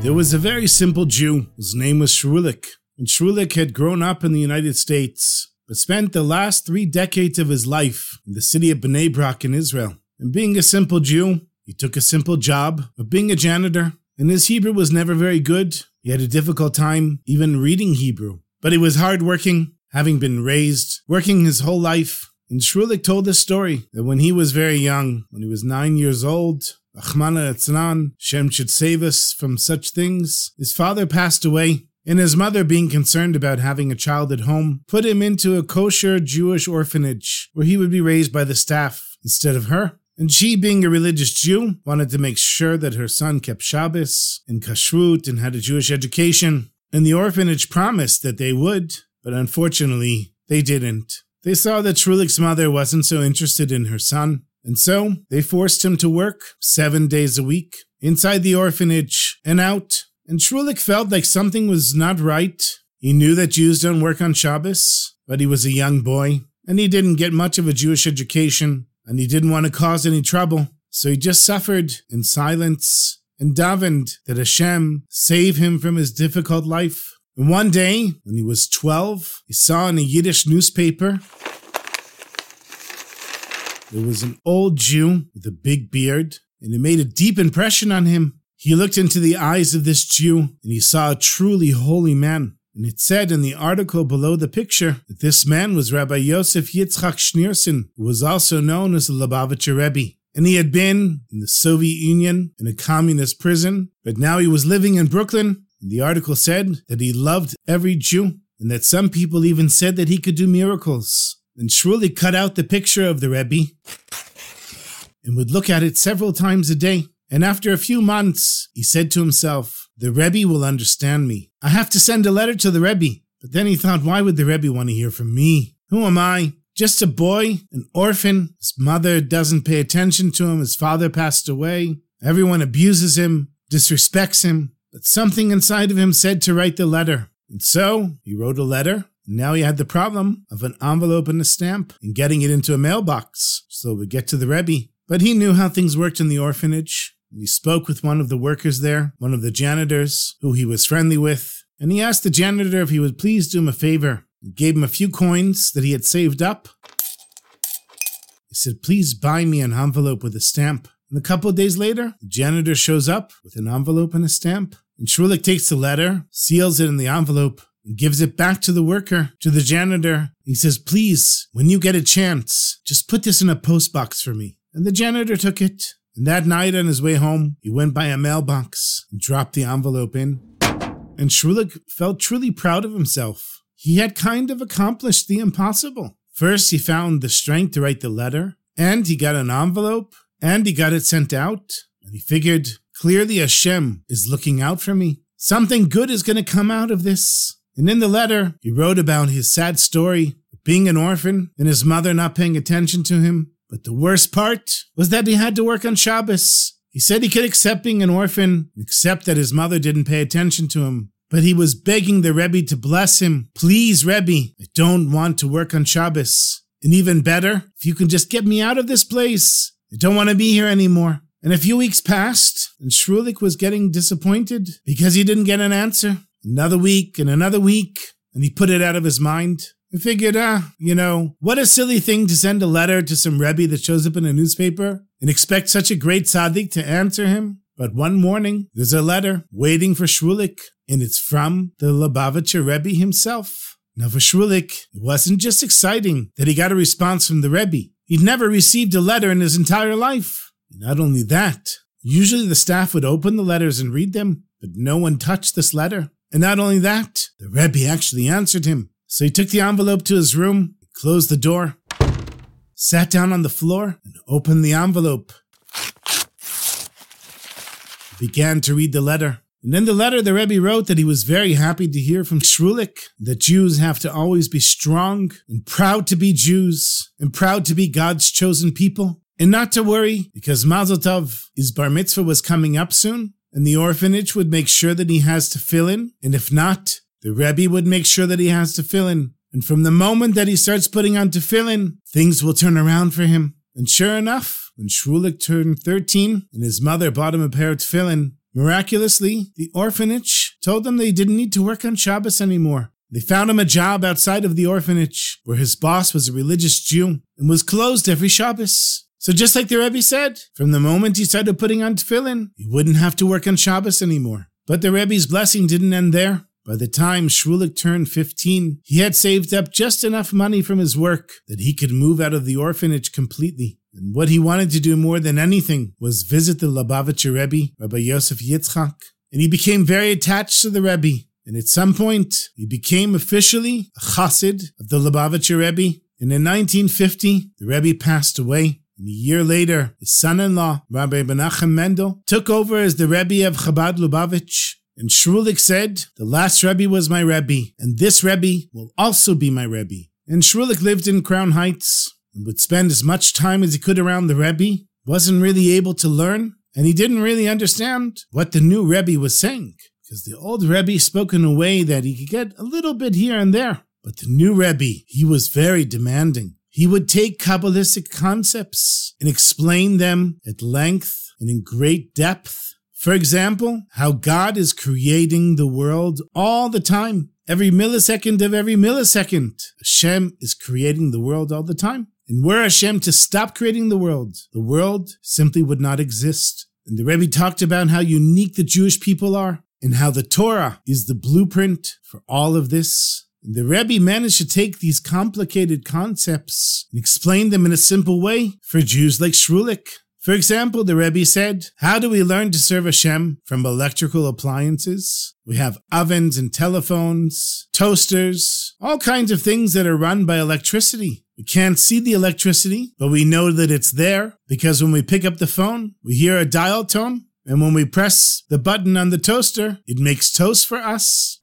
There was a very simple Jew. His name was Shrulik. And Shrulik had grown up in the United States, but spent the last three decades of his life in the city of Bnei Brak in Israel. And being a simple Jew, he took a simple job of being a janitor, and his Hebrew was never very good. He had a difficult time even reading Hebrew. But he was hardworking, having been raised, working his whole life. And Shrulik told this story that when he was very young, when he was nine years old, Rachmana Litzlan, Shem should save us from such things, his father passed away. And his mother, being concerned about having a child at home, put him into a kosher Jewish orphanage where he would be raised by the staff instead of her. And she, being a religious Jew, wanted to make sure that her son kept Shabbos and kashrut and had a Jewish education. And the orphanage promised that they would, but unfortunately, they didn't. They saw that Shrulik's mother wasn't so interested in her son, and so they forced him to work seven days a week inside the orphanage and out. And Shrulik felt like something was not right. He knew that Jews don't work on Shabbos, but he was a young boy, and he didn't get much of a Jewish education, and he didn't want to cause any trouble. So he just suffered in silence and davened that Hashem save him from his difficult life. And one day, when he was 12, he saw in a Yiddish newspaper there was an old Jew with a big beard, and it made a deep impression on him. He looked into the eyes of this Jew, and he saw a truly holy man. And it said in the article below the picture that this man was Rabbi Yosef Yitzchak Schneerson, who was also known as the Lubavitcher Rebbe. And he had been in the Soviet Union in a communist prison, but now he was living in Brooklyn. And the article said that he loved every Jew, and that some people even said that he could do miracles. And Shrulik cut out the picture of the Rebbe and would look at it several times a day. And after a few months, he said to himself, The Rebbe will understand me. I have to send a letter to the Rebbe. But then he thought, why would the Rebbe want to hear from me? Who am I? Just a boy, an orphan. His mother doesn't pay attention to him. His father passed away. Everyone abuses him, disrespects him. But something inside of him said to write the letter. And so he wrote a letter. Now he had the problem of an envelope and a stamp and getting it into a mailbox so it would get to the Rebbe. But he knew how things worked in the orphanage. He spoke with one of the workers there, one of the janitors, who he was friendly with, and he asked the janitor if he would please do him a favor. He gave him a few coins that he had saved up. He said, Please buy me an envelope with a stamp. And a couple of days later, the janitor shows up with an envelope and a stamp. And Shrulik takes the letter, seals it in the envelope, and gives it back to the worker, to the janitor. He says, Please, when you get a chance, just put this in a postbox for me. And the janitor took it. And that night on his way home, he went by a mailbox and dropped the envelope in. And Shrulik felt truly proud of himself. He had kind of accomplished the impossible. First, he found the strength to write the letter, and he got an envelope, and he got it sent out. And he figured, clearly Hashem is looking out for me. Something good is going to come out of this. And in the letter, he wrote about his sad story of being an orphan and his mother not paying attention to him. But the worst part was that he had to work on Shabbos. He said he could accept being an orphan, accept that his mother didn't pay attention to him. But he was begging the Rebbe to bless him. Please, Rebbe, I don't want to work on Shabbos. And even better, if you can just get me out of this place. I don't want to be here anymore. And a few weeks passed, and Shrulik was getting disappointed because he didn't get an answer. Another week and another week, and he put it out of his mind. I figured, ah, you know, what a silly thing to send a letter to some Rebbe that shows up in a newspaper and expect such a great tzaddik to answer him. But one morning, there's a letter waiting for Shrulik, and it's from the Lubavitcher Rebbe himself. Now, for Shrulik, it wasn't just exciting that he got a response from the Rebbe. He'd never received a letter in his entire life. Not only that, usually the staff would open the letters and read them, but no one touched this letter. And not only that, the Rebbe actually answered him. So he took the envelope to his room, closed the door, sat down on the floor, and opened the envelope. began to read the letter. And in the letter, the Rebbe wrote that he was very happy to hear from Shrulik that Jews have to always be strong and proud to be Jews and proud to be God's chosen people. And not to worry, because Mazel Tov, his bar mitzvah was coming up soon, and the orphanage would make sure that he has tefillin. And if not, the Rebbe would make sure that he has tefillin. And from the moment that he starts putting on tefillin, things will turn around for him. And sure enough, when Shrulik turned 13 and his mother bought him a pair of tefillin, miraculously, the orphanage told them they didn't need to work on Shabbos anymore. They found him a job outside of the orphanage where his boss was a religious Jew and was closed every Shabbos. So just like the Rebbe said, from the moment he started putting on tefillin, he wouldn't have to work on Shabbos anymore. But the Rebbe's blessing didn't end there. By the time Shrulik turned 15, he had saved up just enough money from his work that he could move out of the orphanage completely. And what he wanted to do more than anything was visit the Lubavitcher Rebbe, Rabbi Yosef Yitzchak. And he became very attached to the Rebbe. And at some point, he became officially a chassid of the Lubavitcher Rebbe. And in 1950, the Rebbe passed away. And a year later, his son-in-law, Rabbi Menachem Mendel, took over as the Rebbe of Chabad Lubavitch. And Shrulik said, the last Rebbe was my Rebbe, and this Rebbe will also be my Rebbe. And Shrulik lived in Crown Heights and would spend as much time as he could around the Rebbe, wasn't really able to learn, and he didn't really understand what the new Rebbe was saying, because the old Rebbe spoke in a way that he could get a little bit here and there. But the new Rebbe, he was very demanding. He would take Kabbalistic concepts and explain them at length and in great depth. For example, how God is creating the world all the time. Every millisecond of every millisecond, Hashem is creating the world all the time. And were Hashem to stop creating the world, the world simply would not exist. And the Rebbe talked about how unique the Jewish people are and how the Torah is the blueprint for all of this. The Rebbe managed to take these complicated concepts and explain them in a simple way for Jews like Shrulik. For example, the Rebbe said, How do we learn to serve Hashem from electrical appliances? We have ovens and telephones, toasters, all kinds of things that are run by electricity. We can't see the electricity, but we know that it's there because when we pick up the phone, we hear a dial tone. And when we press the button on the toaster, it makes toast for us.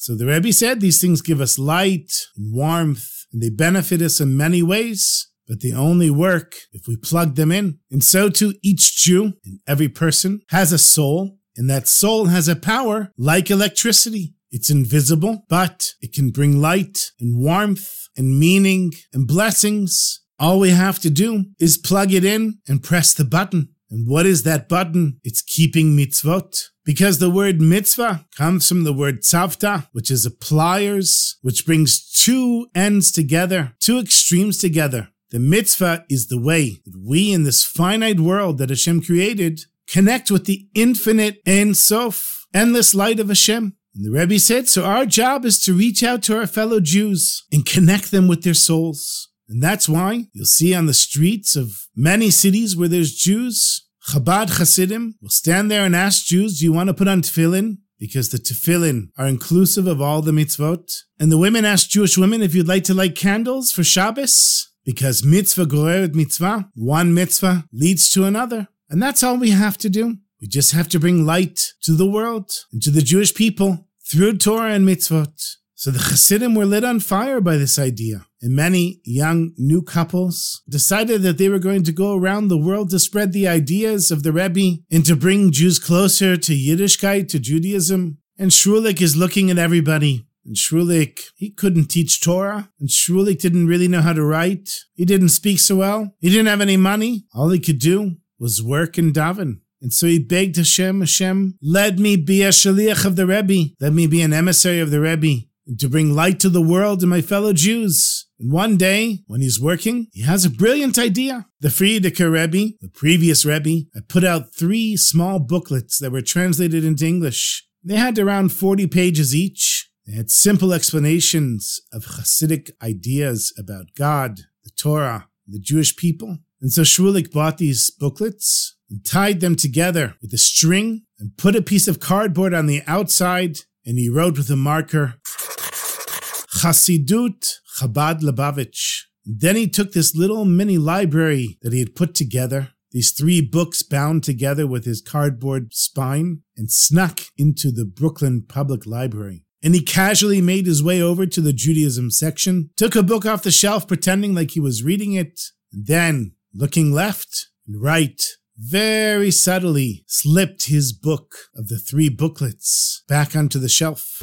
So the Rebbe said these things give us light and warmth, and they benefit us in many ways, but they only work if we plug them in. And so too, each Jew and every person has a soul, and that soul has a power like electricity. It's invisible, but it can bring light and warmth and meaning and blessings. All we have to do is plug it in and press the button. And what is that button? It's keeping mitzvot. Because the word mitzvah comes from the word tzavta, which is a pliers, which brings two ends together, two extremes together. The mitzvah is the way that we in this finite world that Hashem created connect with the infinite Ein Sof, endless light of Hashem. And the Rebbe said, so our job is to reach out to our fellow Jews and connect them with their souls. And that's why you'll see on the streets of many cities where there's Jews, Chabad Hasidim will stand there and ask Jews, do you want to put on tefillin? Because the tefillin are inclusive of all the mitzvot. And the women ask Jewish women if you'd like to light candles for Shabbos. Because mitzvah goreret mitzvah, one mitzvah leads to another. And that's all we have to do. We just have to bring light to the world and to the Jewish people through Torah and mitzvot. So the Hasidim were lit on fire by this idea, and many young new couples decided that they were going to go around the world to spread the ideas of the Rebbe and to bring Jews closer to Yiddishkeit, to Judaism. And Shrulik is looking at everybody. And Shrulik, he couldn't teach Torah, and Shrulik didn't really know how to write. He didn't speak so well. He didn't have any money. All he could do was work and daven. And so he begged Hashem, Hashem, let me be a shaliach of the Rebbe. Let me be an emissary of the Rebbe to bring light to the world and my fellow Jews. And one day, when he's working, he has a brilliant idea. The Frierdiker Rebbe, the previous Rebbe, had put out three small booklets that were translated into English. They had around 40 pages each. They had simple explanations of Hasidic ideas about God, the Torah, the Jewish people. And so Shrulik bought these booklets and tied them together with a string and put a piece of cardboard on the outside and he wrote with a marker Chasidut Chabad Lubavitch. Then he took this little mini library that he had put together these three books bound together with his cardboard spine, and snuck into the Brooklyn Public Library. And he casually made his way over to the Judaism section, took a book off the shelf pretending like he was reading it, and then, looking left and right, very subtly slipped his book of the three booklets back onto the shelf.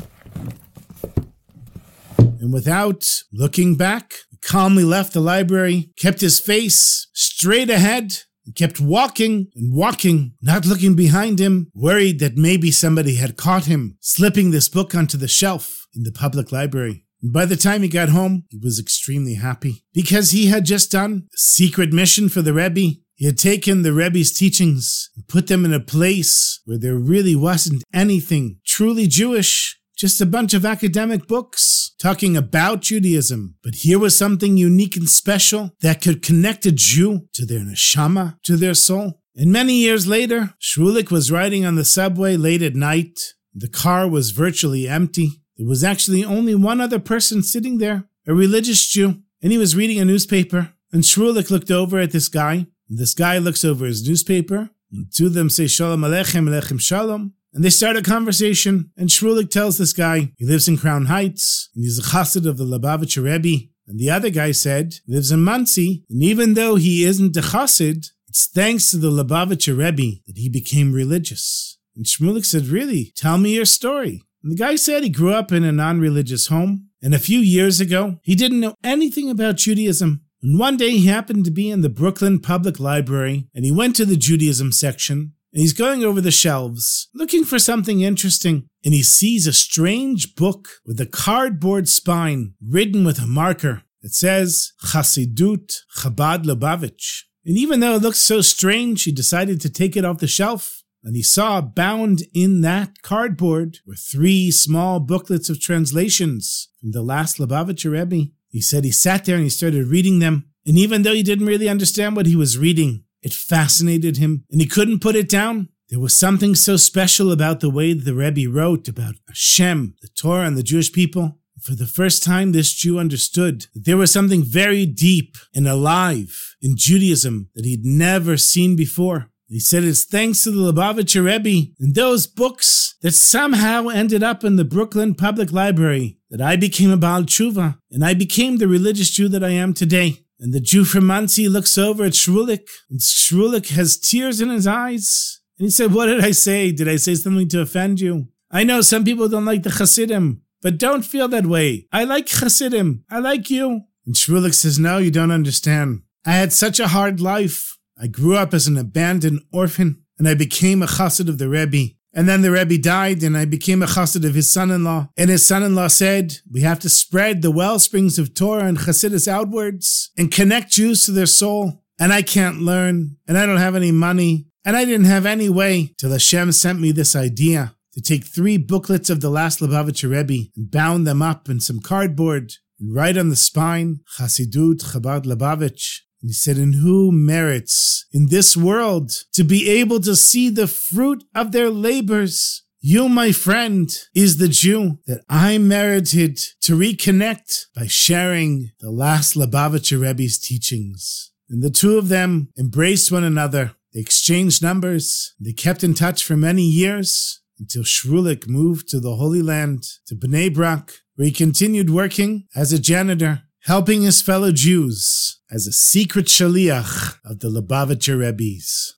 And without looking back, he calmly left the library, kept his face straight ahead, and kept walking and walking, not looking behind him, worried that maybe somebody had caught him slipping this book onto the shelf in the public library. And by the time he got home, he was extremely happy because he had just done a secret mission for the Rebbe. He had taken the Rebbe's teachings and put them in a place where there really wasn't anything truly Jewish, just a bunch of academic books talking about Judaism. But here was something unique and special that could connect a Jew to their neshama, to their soul. And many years later, Shmulik was riding on the subway late at night. The car was virtually empty. There was actually only one other person sitting there, a religious Jew, and he was reading a newspaper. And Shmulik looked over at this guy. This guy looks over his newspaper. And two of them say Shalom Aleichem, Aleichem Shalom. And they start a conversation. And Shmulik tells this guy he lives in Crown Heights and he's a chassid of the Lubavitcher Rebbe. And the other guy said lives in Monsey. And even though he isn't a chassid, it's thanks to the Lubavitcher Rebbe that he became religious. And Shmulik said, Really? Tell me your story. And the guy said he grew up in a non religious home. And a few years ago, he didn't know anything about Judaism. And one day he happened to be in the Brooklyn Public Library and he went to the Judaism section and he's going over the shelves looking for something interesting and he sees a strange book with a cardboard spine written with a marker that says Chasidut Chabad Lubavitch. And even though it looked so strange, he decided to take it off the shelf and he saw bound in that cardboard were three small booklets of translations from the last Lubavitcher Rebbe. He said he sat there and he started reading them. And even though he didn't really understand what he was reading, it fascinated him and he couldn't put it down. There was something so special about the way the Rebbe wrote about Hashem, the Torah, and the Jewish people. For the first time, this Jew understood that there was something very deep and alive in Judaism that he'd never seen before. He said it's thanks to the Lubavitcher Rebbe and those books that somehow ended up in the Brooklyn Public Library that I became a Baal Tshuva and I became the religious Jew that I am today. And the Jew from Monsey looks over at Shmulik and Shmulik has tears in his eyes. And he said, what did I say? Did I say something to offend you? I know some people don't like the Hasidim, but don't feel that way. I like Hasidim. I like you. And Shmulik says, no, you don't understand. I had such a hard life. I grew up as an abandoned orphan, and I became a chassid of the Rebbe. And then the Rebbe died, and I became a chassid of his son-in-law. And his son-in-law said, we have to spread the well springs of Torah and chassidus outwards, and connect Jews to their soul. And I can't learn, and I don't have any money, and I didn't have any way till Hashem sent me this idea to take three booklets of the last Lubavitcher Rebbe and bound them up in some cardboard and write on the spine, Chasidut Chabad Lubavitch. And he said, And who merits in this world to be able to see the fruit of their labors? You, my friend, is the Jew that I merited to reconnect by sharing the last Lubavitcher Rebbe's teachings. And the two of them embraced one another. They exchanged numbers. They kept in touch for many years until Shmulik moved to the Holy Land, to Bnei Brak, where he continued working as a janitor, helping his fellow Jews as a secret shaliach of the Lubavitcher Rebbe's.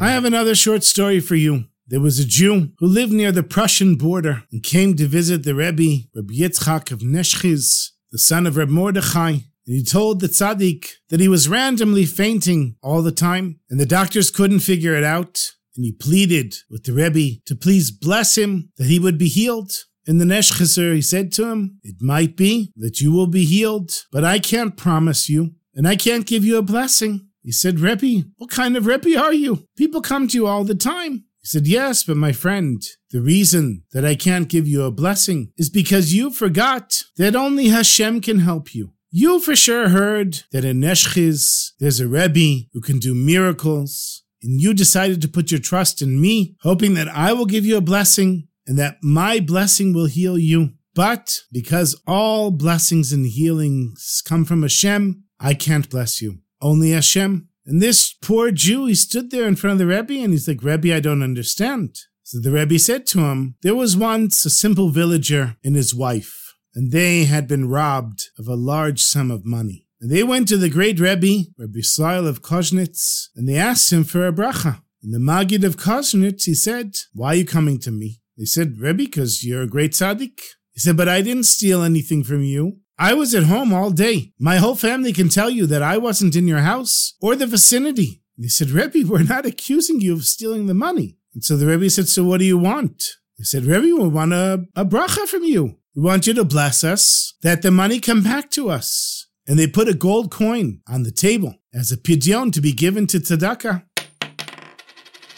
I have another short story for you. There was a Jew who lived near the Prussian border and came to visit the Rebbe, Rabbi Yitzchak of Neshchiz, the son of Reb Mordechai, and he told the tzaddik that he was randomly fainting all the time, and the doctors couldn't figure it out. And he pleaded with the Rebbe to please bless him that he would be healed. And the Neshchizer, he said to him, It might be that you will be healed, but I can't promise you, and I can't give you a blessing. He said, Rebbe, what kind of Rebbe are you? People come to you all the time. He said, Yes, but my friend, the reason that I can't give you a blessing is because you forgot that only Hashem can help you. You for sure heard that in Neshchiz there's a Rebbe who can do miracles. and you decided to put your trust in me, hoping that I will give you a blessing and that my blessing will heal you. But because all blessings and healings come from Hashem, I can't bless you. Only Hashem. And this poor Jew, he stood there in front of the Rebbe and he's like, Rebbe, I don't understand. So the Rebbe said to him, There was once a simple villager and his wife, and they had been robbed of a large sum of money. And they went to the great Rebbe, Rebbe Yisroel of Koznitz, and they asked him for a bracha. And the Maggid of Koznitz, he said, Why are you coming to me? They said, Rebbe, because you're a great tzaddik. He said, But I didn't steal anything from you. I was at home all day. My whole family can tell you that I wasn't in your house or the vicinity. And they said, Rebbe, we're not accusing you of stealing the money. And so the Rebbe said, So what do you want? They said, Rebbe, we want a, a bracha from you. We want you to bless us that the money come back to us. And they put a gold coin on the table as a pidyon to be given to tzedakah.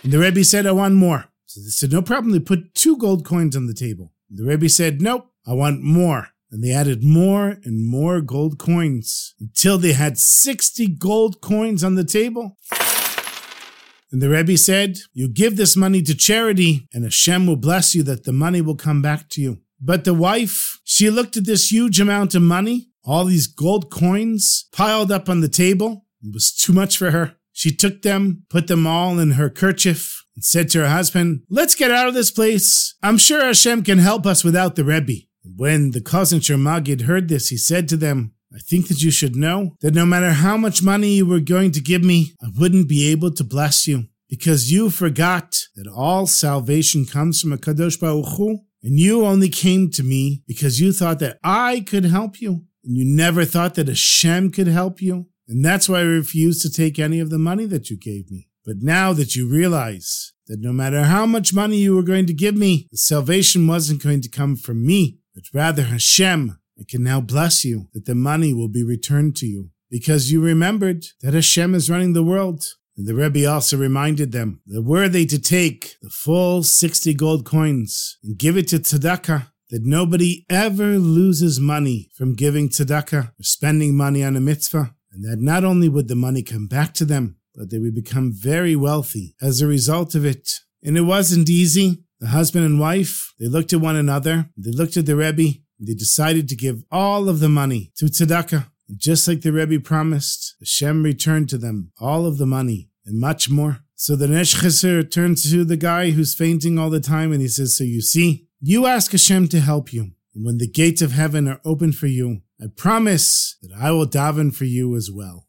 And the Rebbe said, I want more. So they said, No problem. They put two gold coins on the table. The Rebbe said, Nope, I want more. And they added more and more gold coins until they had 60 gold coins on the table. And the Rebbe said, You give this money to charity, and Hashem will bless you that the money will come back to you. But the wife, she looked at this huge amount of money, all these gold coins piled up on the table. It was too much for her. She took them, put them all in her kerchief, and said to her husband, Let's get out of this place. I'm sure Hashem can help us without the Rebbe. When the Koznitzer Maggid heard this, he said to them, I think that you should know that no matter how much money you were going to give me, I wouldn't be able to bless you because you forgot that all salvation comes from HaKadosh Baruch Hu, and you only came to me because you thought that I could help you, and you never thought that Hashem could help you. And that's why I refused to take any of the money that you gave me. But now that you realize that no matter how much money you were going to give me, the salvation wasn't going to come from me, but rather Hashem. I can now bless you that the money will be returned to you because you remembered that Hashem is running the world. And the Rebbe also reminded them that were they to take the full 60 gold coins and give it to tzedakah, that nobody ever loses money from giving tzedakah or spending money on a mitzvah, and that not only would the money come back to them, but they would become very wealthy as a result of it. And it wasn't easy. The husband and wife, they looked at one another, they looked at the Rebbe, and they decided to give all of the money to tzedakah. And just like the Rebbe promised, Hashem returned to them all of the money and much more. So the Neshchizer turns to the guy who's fainting all the time and he says, So you see, you ask Hashem to help you. And when the gates of heaven are open for you, I promise that I will daven for you as well.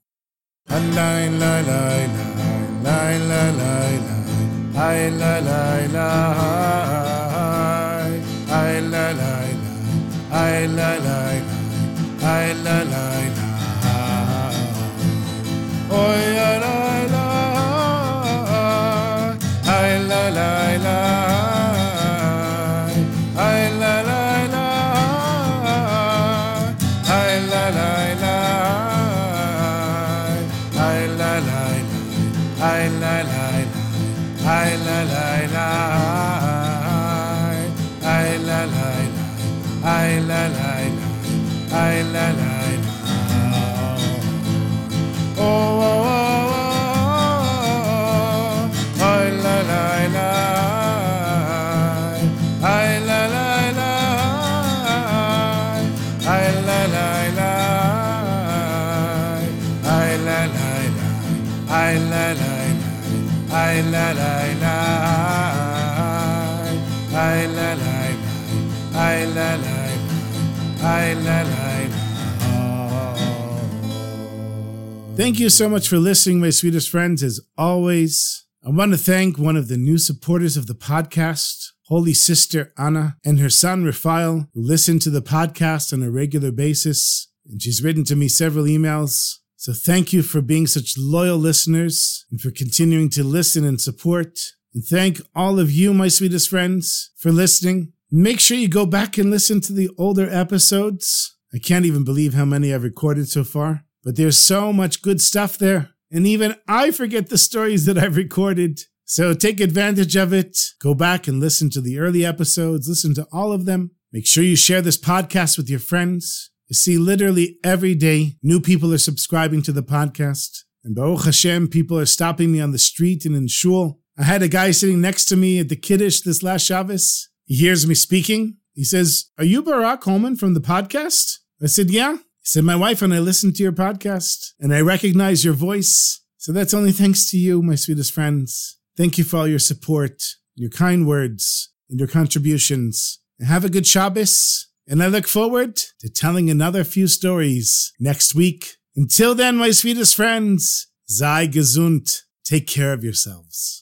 Thank you so much for listening, my sweetest friends. As always, I want to thank one of the new supporters of the podcast, Holy Sister Anna, and her son Raphael, who listen to the podcast on a regular basis. And she's written to me several emails so thank you for being such loyal listeners and for continuing to listen and support. And thank all of you, my sweetest friends, for listening. Make sure you go back and listen to the older episodes. I can't even believe how many I've recorded so far, but there's so much good stuff there. And even I forget the stories that I've recorded. So take advantage of it. Go back and listen to the early episodes, listen to all of them. Make sure you share this podcast with your friends. You see, literally every day, new people are subscribing to the podcast. And Baruch Hashem, people are stopping me on the street and in shul. I had a guy sitting next to me at the Kiddush this last Shabbos. He hears me speaking. He says, Are you Barak Hullman from the podcast? I said, Yeah. He said, My wife and I listened to your podcast and I recognize your voice. So that's only thanks to you, my sweetest friends. Thank you for all your support, your kind words, and your contributions. And have a good Shabbos. And I look forward to telling another few stories next week. Until then, my sweetest friends, sei gesund. Take care of yourselves.